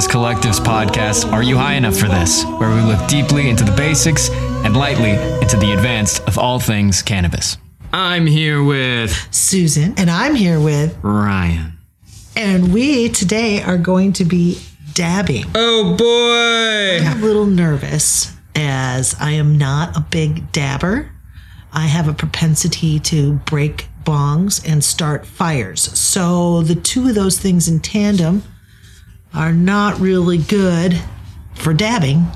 Cannabis Collective's podcast, Are You High Enough for This? where we look deeply into the basics and lightly into the advanced of all things cannabis. I'm here with Susan, and I'm here with, Ryan. and we today are going to be dabbing. Oh boy! I'm a little nervous as I am not a big dabber. I have a propensity to break bongs and start fires. So the two of those things in tandem are not really good for dabbing,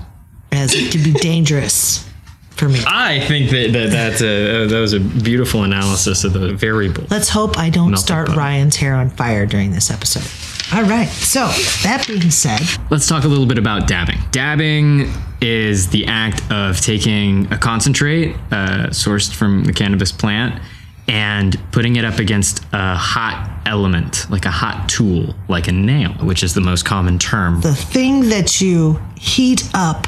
as it can be dangerous for me. I think that, that that's a that was a beautiful analysis of the variable. Let's hope I don't Melted start butter. Ryan's hair on fire during this episode. All right. So, that being said, Let's talk a little bit about dabbing. Dabbing is the act of taking a concentrate uh, sourced from the cannabis plant and putting it up against a hot element, like a hot tool, like a nail, which is the most common term. the thing that you heat up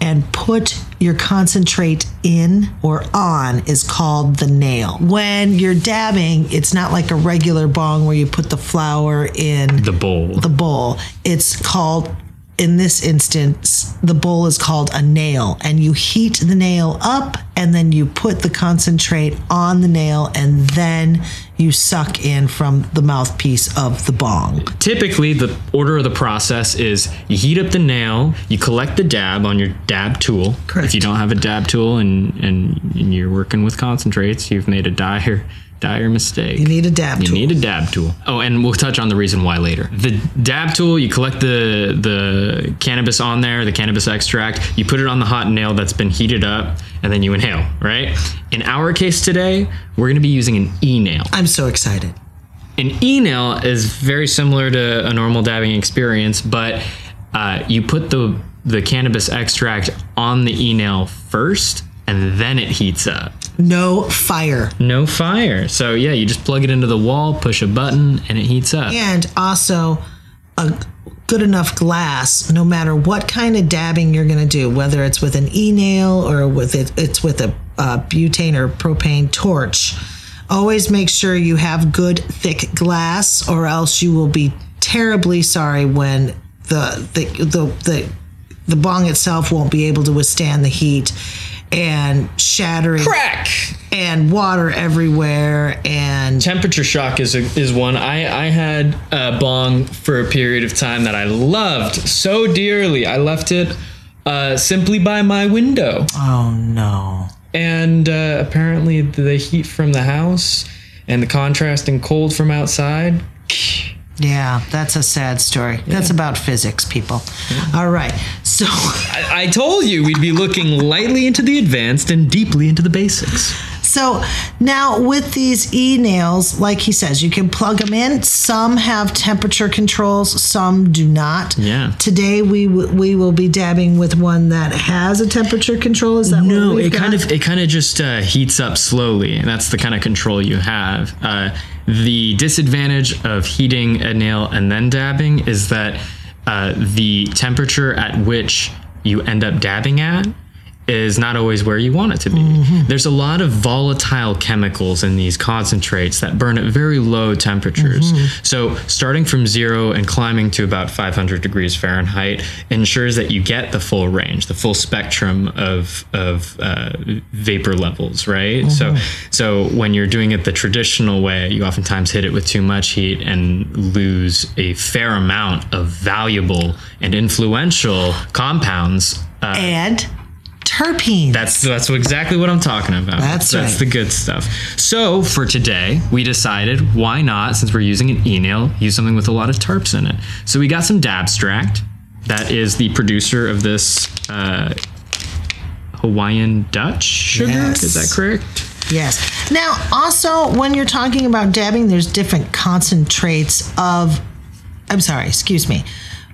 and put your concentrate in or on is called the nail. When you're dabbing, it's not like a regular bong where you put the flower in The bowl. the bowl. It's called, in this instance, the bowl is called a nail. And you heat the nail up and then you put the concentrate on the nail and then you suck in from the mouthpiece of the bong. Typically, the order of the process is you heat up the nail, you collect the dab on your dab tool. Correct. If you don't have a dab tool and, and, and you're working with concentrates, you've made a dire, dire mistake. You need a dab tool. You tool. need a dab tool. Oh, and we'll touch on the reason why later. The dab tool, you collect the the cannabis on there, the cannabis extract, you put it on the hot nail that's been heated up, and then you inhale, right? In our case today, we're gonna be using an e-nail. I'm so excited. An e-nail is very similar to a normal dabbing experience, but uh, you put the the cannabis extract on the e-nail first, and then it heats up. No fire. No fire. So yeah, you just plug it into the wall, push a button, and it heats up. And also a good enough glass, no matter what kind of dabbing you're going to do, whether it's with an e nail or with it, it's with a uh, butane or propane torch. Always make sure you have good thick glass, or else you will be terribly sorry when the the the the, the bong itself won't be able to withstand the heat and shattering Crack. and water everywhere and Temperature shock is a, is one. I I had a bong for a period of time that I loved so dearly. I left it uh, simply by my window. oh no and uh, apparently the heat from the house and the contrasting cold from outside. Yeah, that's a sad story. That's about physics, people. All right. So, I, I told you we'd be looking lightly into the advanced and deeply into the basics. So now with these e nails, like he says, you can plug them in. Some have temperature controls, some do not. Yeah. Today we w- we will be dabbing with one that has a temperature control. Is that No, it kind of it kind of just uh, heats up slowly, and that's the kind of control you have. Uh, the disadvantage of heating a nail and then dabbing is that uh, the temperature at which you end up dabbing at is not always where you want it to be. There's a lot of volatile chemicals in these concentrates that burn at very low temperatures. So, starting from zero and climbing to about 500 degrees Fahrenheit ensures that you get the full range, the full spectrum of of uh, vapor levels, right? So, so when you're doing it the traditional way, you oftentimes hit it with too much heat and lose a fair amount of valuable and influential compounds. Uh, and terpenes. that's that's exactly what I'm talking about. That's that's right. the good stuff. So for today, we decided why not, since we're using an e-nail, use something with a lot of terps in it. So we got some Dabstract. That is the producer of this uh, Hawaiian Dutch sugar. Yes. Is that correct? Yes. Now, also, when you're talking about dabbing, there's different concentrates of. I'm sorry, excuse me.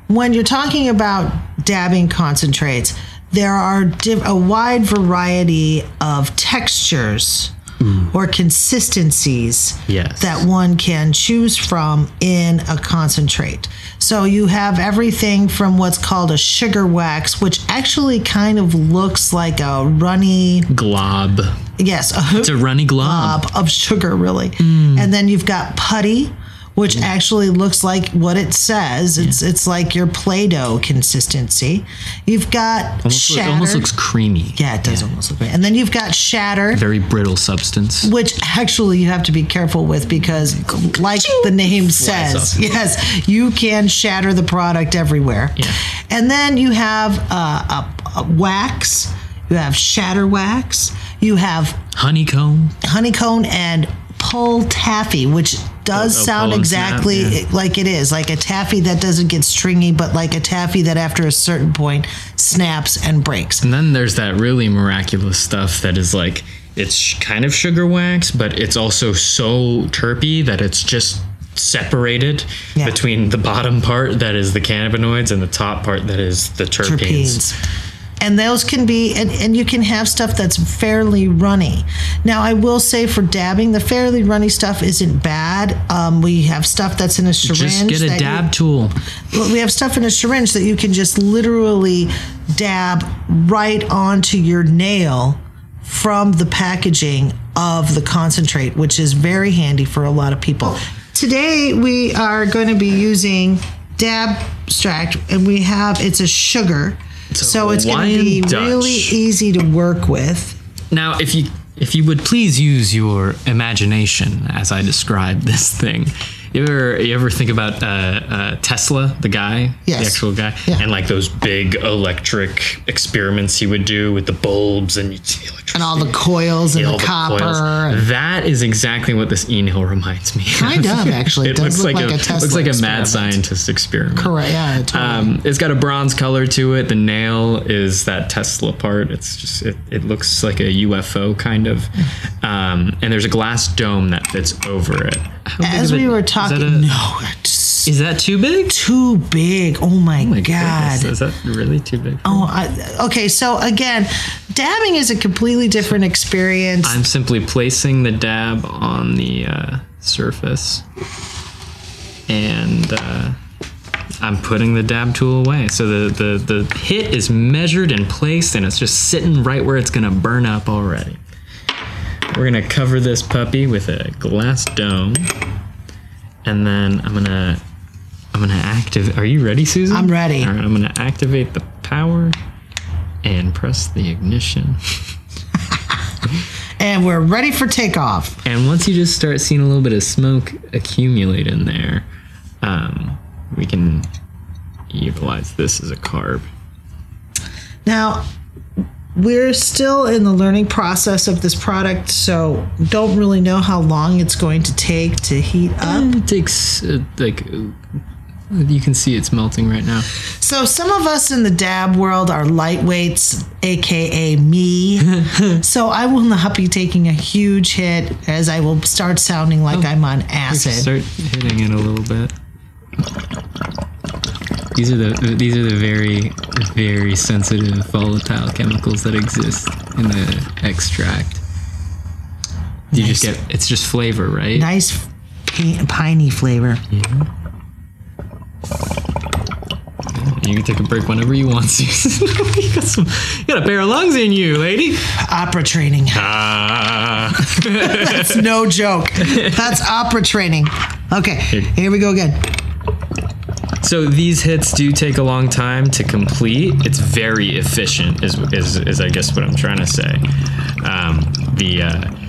When you're talking about dabbing concentrates, there are diff- a wide variety of textures mm. or consistencies Yes. that one can choose from in a concentrate. So you have everything from what's called a sugar wax, which actually kind of looks like a runny, Glob. yes, It's a runny glob. glob of sugar, really. Mm. And then you've got putty, which actually looks like what it says. It's it's like your Play-Doh consistency. You've got Almost, look- shatter. almost looks creamy. yeah, it does almost look. Right. And then you've got shatter. Very brittle substance. which actually you have to be careful with because like the name says yes you can shatter the product everywhere Yeah. and then you have uh, a, a wax you have shatter wax you have Honeycomb. honeycomb and pull taffy which does Oh, sound exactly yeah. like it is like a taffy that doesn't get stringy but like a taffy that after a certain point snaps and breaks And then there's that really miraculous stuff that is like it's kind of sugar wax, but it's also so terpy that it's just separated Yeah. between the bottom part that is the cannabinoids and the top part that is the terpenes. terpenes. And those can be, and, and you can have stuff that's fairly runny. Now, I will say for dabbing, the fairly runny stuff isn't bad. Um, we have stuff that's in a syringe. Just get a dab You, tool. we have stuff in a syringe that you can just literally dab right onto your nail from the packaging of the concentrate, which is very handy for a lot of people. Today we are going to be using dab extract, and we have it's a sugar, so it's going to be Dutch. really easy to work with. Now, if you if you would please use your imagination as I describe this thing. You ever you ever think about uh, uh, Tesla, the guy, Yes. the actual guy, Yeah. and like those big electric experiments he would do with the bulbs and. And all the coils and all the copper. and- That is exactly what this e-nail reminds me. Kind of, actually. It does look like a Tesla looks like a mad scientist experiment. Correct. Yeah. Totally. Um, it's got a bronze color to it. The nail is that Tesla part. It's just it, it looks like a UFO kind of. Um, and there's a glass dome that fits over it. As of a- we were talking, a- no, it's is that too big? too big. Oh my, My god. goodness, is that really too big? Oh, I, okay. So again, dabbing is a completely different experience. I'm simply placing the dab on the uh, surface, and uh, I'm putting the dab tool away. So the, the the hit is measured and placed, and it's just sitting right where it's gonna burn up already. We're gonna cover this puppy with a glass dome, and then I'm gonna I'm gonna activate. Are you ready, Susan? I'm ready. All right, I'm gonna activate the power and press the ignition. and we're ready for takeoff. And once you just start seeing a little bit of smoke accumulate in there, um, we can utilize this as a carb. Now, we're still in the learning process of this product, so don't really know how long it's going to take to heat up. It takes uh, like uh, you can see it's melting right now. So, some of us in the dab world are lightweights, aka me. so, I will not be taking a huge hit as I will start sounding like I'm on acid. Start hitting it a little bit. These are the these are the very very sensitive volatile chemicals that exist in the extract. You just get it's just flavor, right? Nice piney flavor. You can take a break whenever you want, Susan. you, got some, you got a pair of lungs in you, lady. Opera training. Ah. That's no joke. That's opera training. Okay, here we go again. So these hits do take a long time to complete. It's very efficient, is, is, is I guess what I'm trying to say. Um, the uh,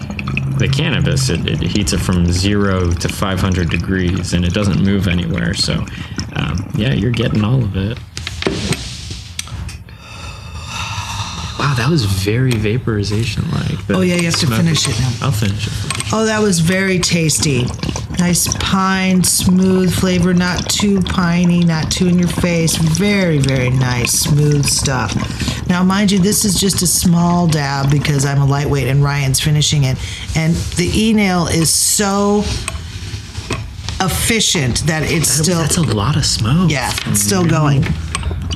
the cannabis it, it heats it from zero to 500 degrees, and it doesn't move anywhere. So um, yeah, you're getting all of it. That was very vaporization like. Oh, yeah, you have to finish it now. I'll finish it. Oh, that was very tasty. Nice pine, smooth flavor, not too piney, not too in your face. Very, very nice, smooth stuff. Now, mind you, this is just a small dab because I'm a lightweight and Ryan's finishing it. And the e nail is so efficient that it's still, That's a lot of smoke. yeah, it's still going.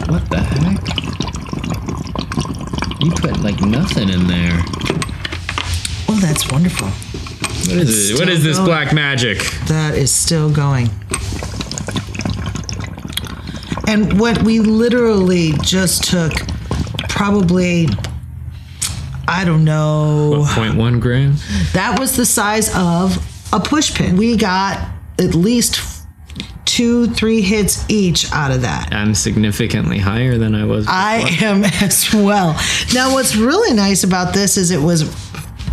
What the heck? You put like nothing in there. Oh, that's wonderful. What is it? What still is this going. black magic? That is still going. And what we literally just took probably, I don't know, 0.1 gram. that was the size of a push pin. We got at least two, three hits each out of that. I'm significantly higher than I was. I am as well. Now, what's really nice about this is it was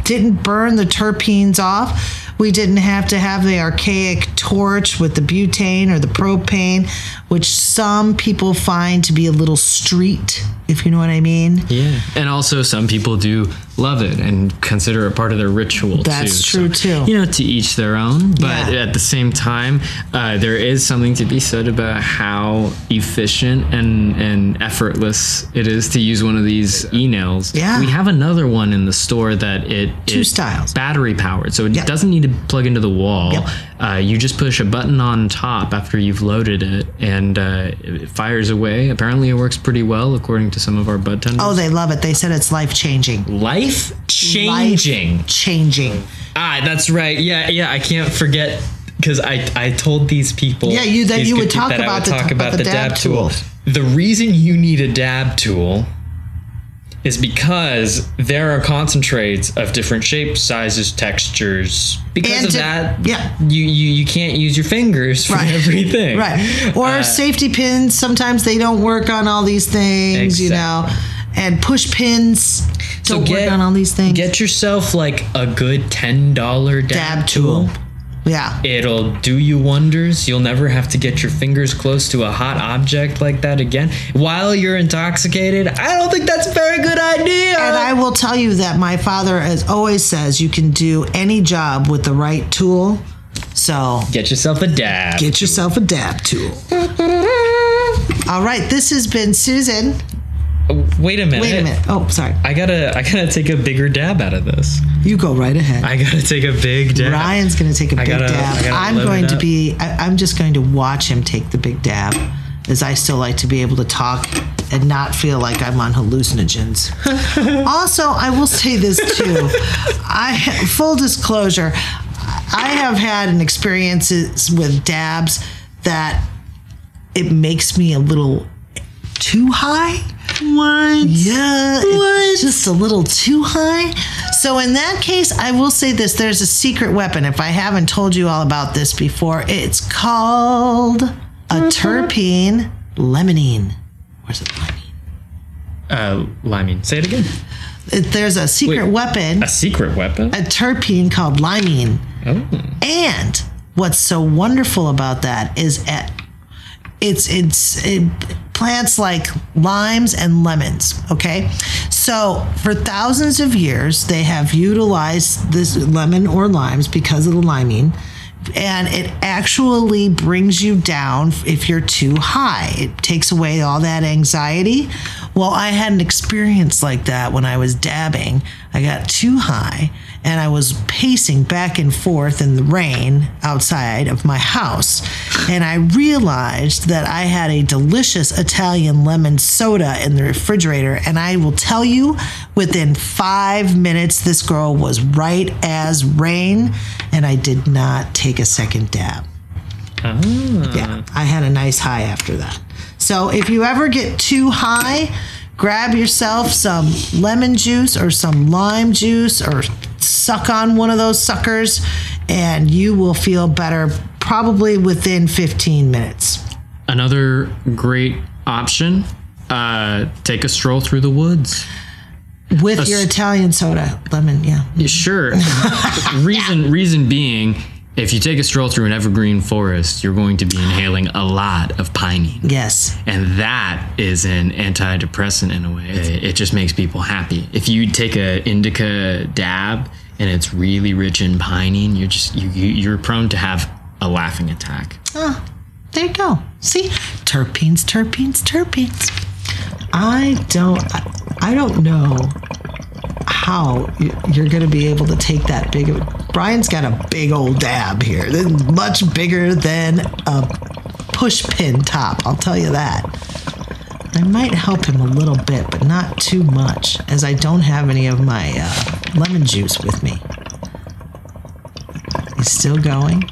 didn't burn the terpenes off. We didn't have to have the archaic torch with the butane or the propane, which some people find to be a little street, if you know what I mean. Yeah, and also some people do love it and consider it part of their ritual. That's too. true, too. You know, to each their own. But Yeah. at the same time, uh, there is something to be said about how efficient and and effortless it is to use one of these e nails. Yeah. we have another one in the store that it Two styles. battery powered, so it Yep. doesn't need to plug into the wall. Yep. Uh, you just push a button on top after you've loaded it, and uh, it fires away. Apparently, it works pretty well, according to some of our bud tenders. Oh, they love it. They said it's life changing. life changing. Changing. Ah, that's right. Yeah, yeah. I can't forget because I I told these people. Yeah, you- that you would talk about would the- talk about about the dab dab tool. The reason you need a dab tool is because there are concentrates of different shapes, sizes, textures. Because And of to- that, yeah. you, you you can't use your fingers for Right. everything. Right. Or uh, safety pins. Sometimes they don't work on all these things, you know. And push pins don't work on all these things. Get yourself like a good ten dollar dab, dab tool. Yeah. It'll do you wonders. You'll never have to get your fingers close to a hot object like that again while you're intoxicated. I don't think that's a very good idea. And I will tell you that my father as always says you can do any job with the right tool. So get yourself a dab. get yourself a dab tool. All right, this has been Susan. Oh, Wait a minute. Wait a minute. Oh, sorry. I gotta, I gotta take a bigger dab out of this. You go right ahead. I gotta take a big dab. Ryan's going to take a I big gotta- dab. I gotta I'm going to be, I, I'm just going to watch him take the big dab, as I still like to be able to talk and not feel like I'm on hallucinogens. also, I will say this too. I full disclosure, I have had an experiences with dabs that it makes me a little too high. What? Yeah, it's just a little too high. So in that case, I will say this: there's a secret weapon. If I haven't told you all about this before, it's called a terpene lemonine. Where's it? Limonene? Uh, liming. Say it again. It- There's a secret Wait. weapon, A secret weapon. a terpene called limene. oh. And what's so wonderful about that is at it's it's it, plants like limes and lemons. Okay, so for thousands of years they have utilized this lemon or limes because of the liming. And it actually brings you down if you're too high. It takes away all that anxiety. Well, I had an experience like that when I was dabbing. I got too high and I was pacing back and forth in the rain outside of my house. And I realized that I had a delicious Italian lemon soda in the refrigerator. And I will tell you, within five minutes, this girl was right as rain, and I did not take a second dab. Ah. Yeah, I had a nice high after that. So if you ever get too high, grab yourself some lemon juice or some lime juice or suck on one of those suckers and you will feel better probably within 15 minutes. Another great option. Uh, take a stroll through the woods. With your Italian soda, lemon, yeah. Sure. reason reason being, if you take a stroll through an evergreen forest, you're going to be inhaling a lot of pinene. Yes. And that is an antidepressant in a way. It, it just makes people happy. If you take a indica dab and it's really rich in pinene, you're just you, you you're prone to have a laughing attack. Oh, there you go. See, terpenes, terpenes, terpenes. I don't, I don't know how you- you're going to be able to take that big. of Ryan's got a big old dab here, much bigger than a push pin top. I'll tell you that. I might help him a little bit, but not too much, as I don't have any of my uh, lemon juice with me. He's still going.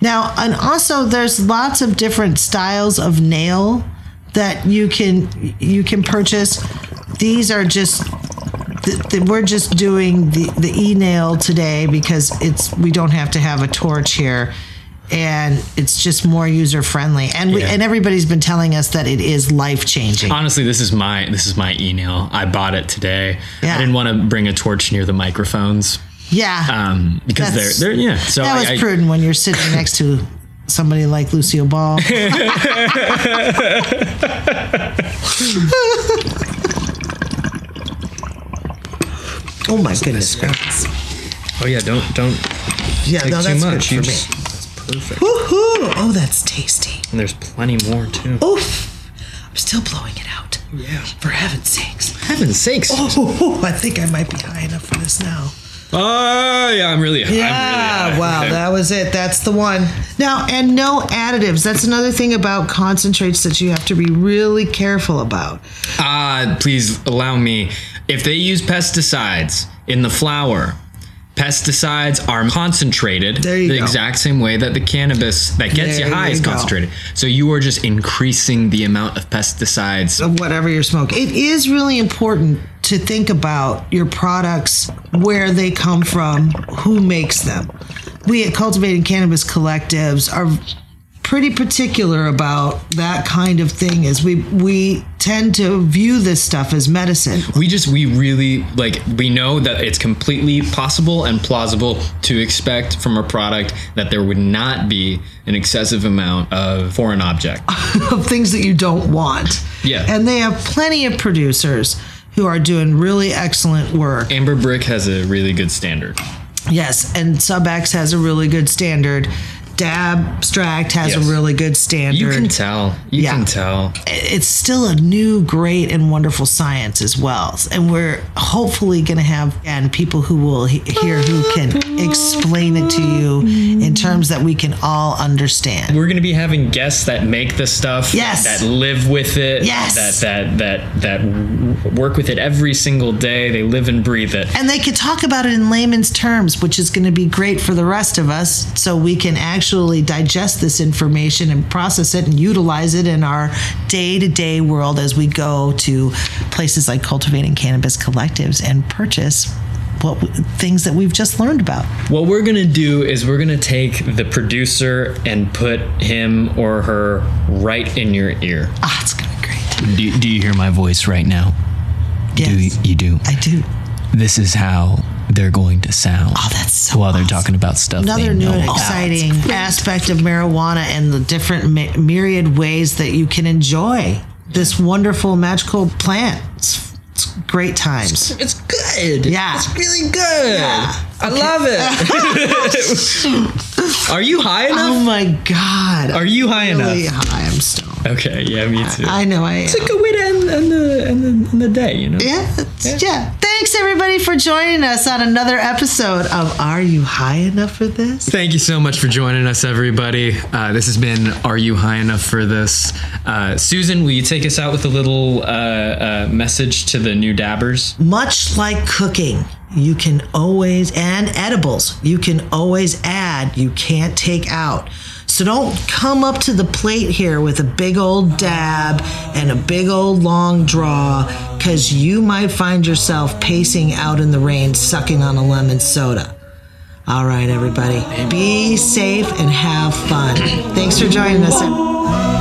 Now, and also there's lots of different styles of nail that you can you can purchase. These are just th- th- we're just doing the the e nail today because it's we don't have to have a torch here. And it's just more user friendly, and we, Yeah. and everybody's been telling us that it is life changing. Honestly, this is my this is my e-nail. I bought it today. Yeah. I didn't want to bring a torch near the microphones Yeah, um, because That's- they're they're yeah. So that I, was I- prudent when you're sitting next to somebody like Lucille Ball. oh my goodness gracious! oh yeah, don't don't Yeah, no, too that's much. good for me. Perfect. Woohoo! Oh, that's tasty. And there's plenty more too. Oof! I'm still blowing it out. Yeah. For heaven's sakes. Heaven's sakes. Oh, I think I might be high enough for this now. Oh yeah, I'm really. I'm really Yeah, high. wow, Okay. that was it. That's the one. Now, and no additives. That's another thing about concentrates that you have to be really careful about. Uh, please allow me. If they use pesticides in the flower, pesticides are concentrated the go. exact same way that the cannabis that gets There you high you is go. concentrated. So you are just increasing the amount of pesticides. Of whatever you're smoking. It is really important to think about your products, where they come from, who makes them. We at Cultivating Cannabis Collectives are pretty particular about that kind of thing as we we tend to view this stuff as medicine. We just we really like we know that it's completely possible and plausible to expect from a product that there would not be an excessive amount of foreign object. of things that you don't want. Yeah. And they have plenty of producers who are doing really excellent work. Amber Brick has a really good standard. Yes, and SubX has a really good standard. Dabstract has Yes. a really good standard. You can tell. You Yeah. can tell. it's still a new, great, and wonderful science as well. And we're hopefully going to have and people who will he- hear who can explain it to you in terms that we can all understand. We're going to be having guests that make the stuff. Yes. That live with it. Yes. That that that that work with it every single day. They live and breathe it. And they can talk about it in layman's terms, which is going to be great for the rest of us so we can actually digest this information and process it and utilize it in our day to day world as we go to places like Cultivating Cannabis Collectives and purchase what things that we've just learned about. What we're going to do is we're going to take the producer and put him or her right in your ear. Ah, it's going to be great. Do, do you hear my voice right now? Yes. you do? I do. This is how they're going to sound. Oh, that's so while they're talking about stuff. Another they new know and about. exciting aspect of marijuana and the different my- myriad ways that you can enjoy this wonderful magical plant. It's, it's great times. It's good. Yeah. It's really good. Yeah. I love it. Are you high enough? Oh my God. Are you high enough? really enough? high? I'm stoned. Okay, yeah, me too. I know I am. it's a good way to end, end, the, end, the, end the day, you know? Yeah, it's- yeah. Thanks everybody for joining us on another episode of Are You High Enough for This? Thank you so much for joining us, everybody. Uh, this has been Are You High Enough for This? Uh, Susan, will you take us out with a little uh, uh, message to the new dabbers? Much like cooking, you can always, and edibles, you can always add, you can't take out. So don't come up to the plate here with a big old dab and a big old long draw, because you might find yourself pacing out in the rain sucking on a lemon soda. All right, everybody, be safe and have fun. Thanks for joining us.